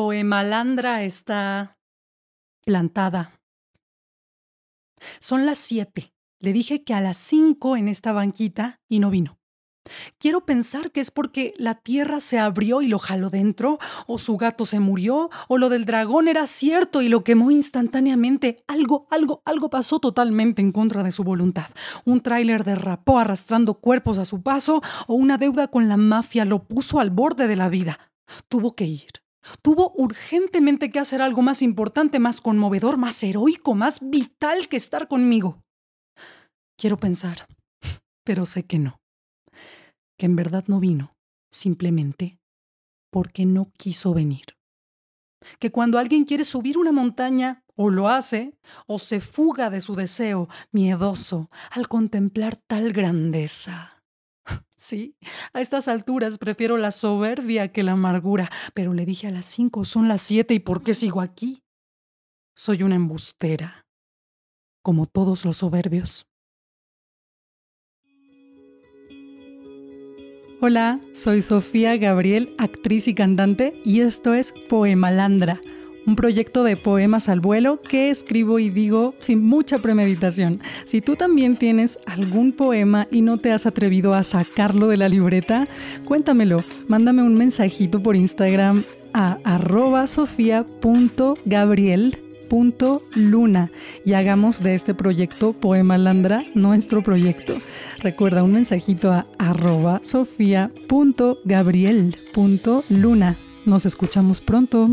Poemalandra está plantada. Son las siete. Le dije que a las cinco en esta banquita y no vino. Quiero pensar que es porque la tierra se abrió y lo jaló dentro, o su gato se murió, o lo del dragón era cierto y lo quemó instantáneamente. Algo, algo, algo pasó totalmente en contra de su voluntad. Un tráiler derrapó arrastrando cuerpos a su paso, o una deuda con la mafia lo puso al borde de la vida. Tuvo que ir. Tuvo urgentemente que hacer algo más importante, más conmovedor, más heroico, más vital que estar conmigo. Quiero pensar, pero sé que no que en verdad no vino, simplemente porque no quiso venir. Que cuando alguien quiere subir una montaña, o lo hace, o se fuga de su deseo, miedoso, al contemplar tal grandeza. Sí, a estas alturas prefiero la soberbia que la amargura, pero le dije a las cinco, son las siete, ¿y por qué sigo aquí? Soy una embustera, como todos los soberbios. Hola, soy Sofía Gabriel, actriz y cantante, y esto es Poemalandra, un proyecto de poemas al vuelo que escribo y digo sin mucha premeditación. Si tú también tienes algún poema y no te has atrevido a sacarlo de la libreta, cuéntamelo, mándame un mensajito por Instagram a arroba sofía.gabriel luna y hagamos de este proyecto Poema Landra nuestro proyecto. Recuerda un mensajito a arroba sofía.gabriel.luna. Nos escuchamos pronto.